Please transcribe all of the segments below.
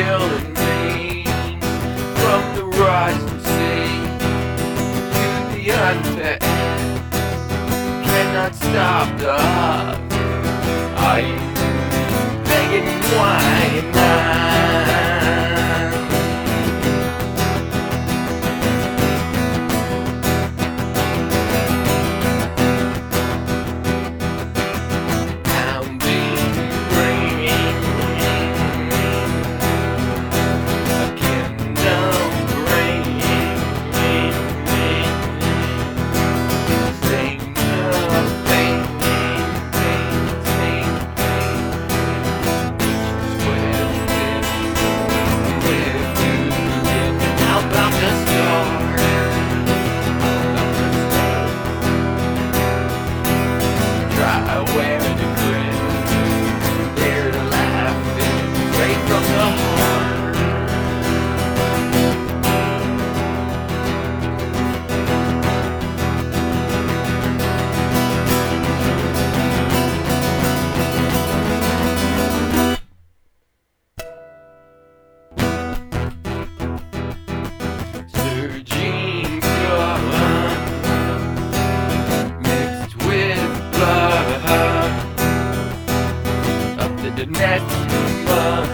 Killing me from the rising sea to the unfed. Cannot stop the heart. I'm begging why not? Up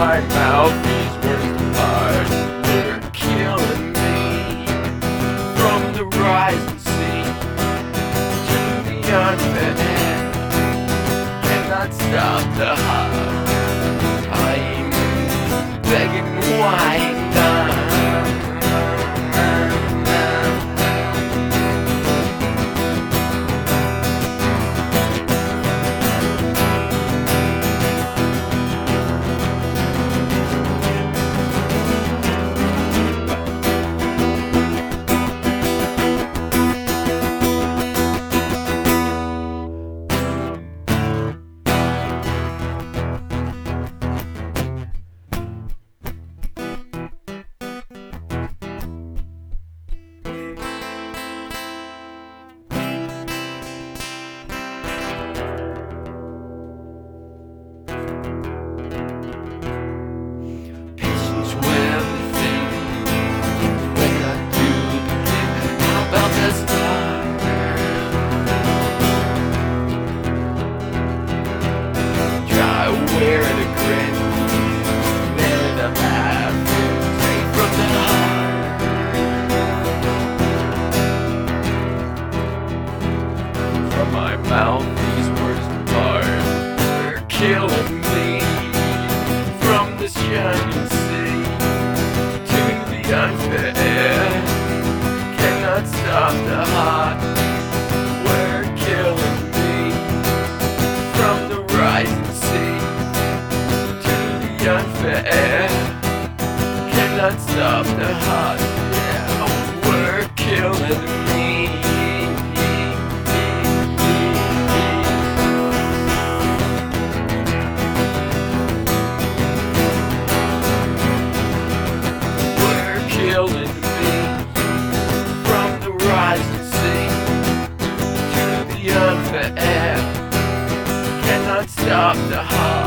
my mouth, these words depart. They're killing me. From the rising sea to the end. Cannot stop the heart. I'm begging why from the shining sea to the unfed. Cannot stop the heart. We're killing me from the rising sea to the unfed. Cannot stop the heart. Yeah, we're killing me. Unfed. The heart.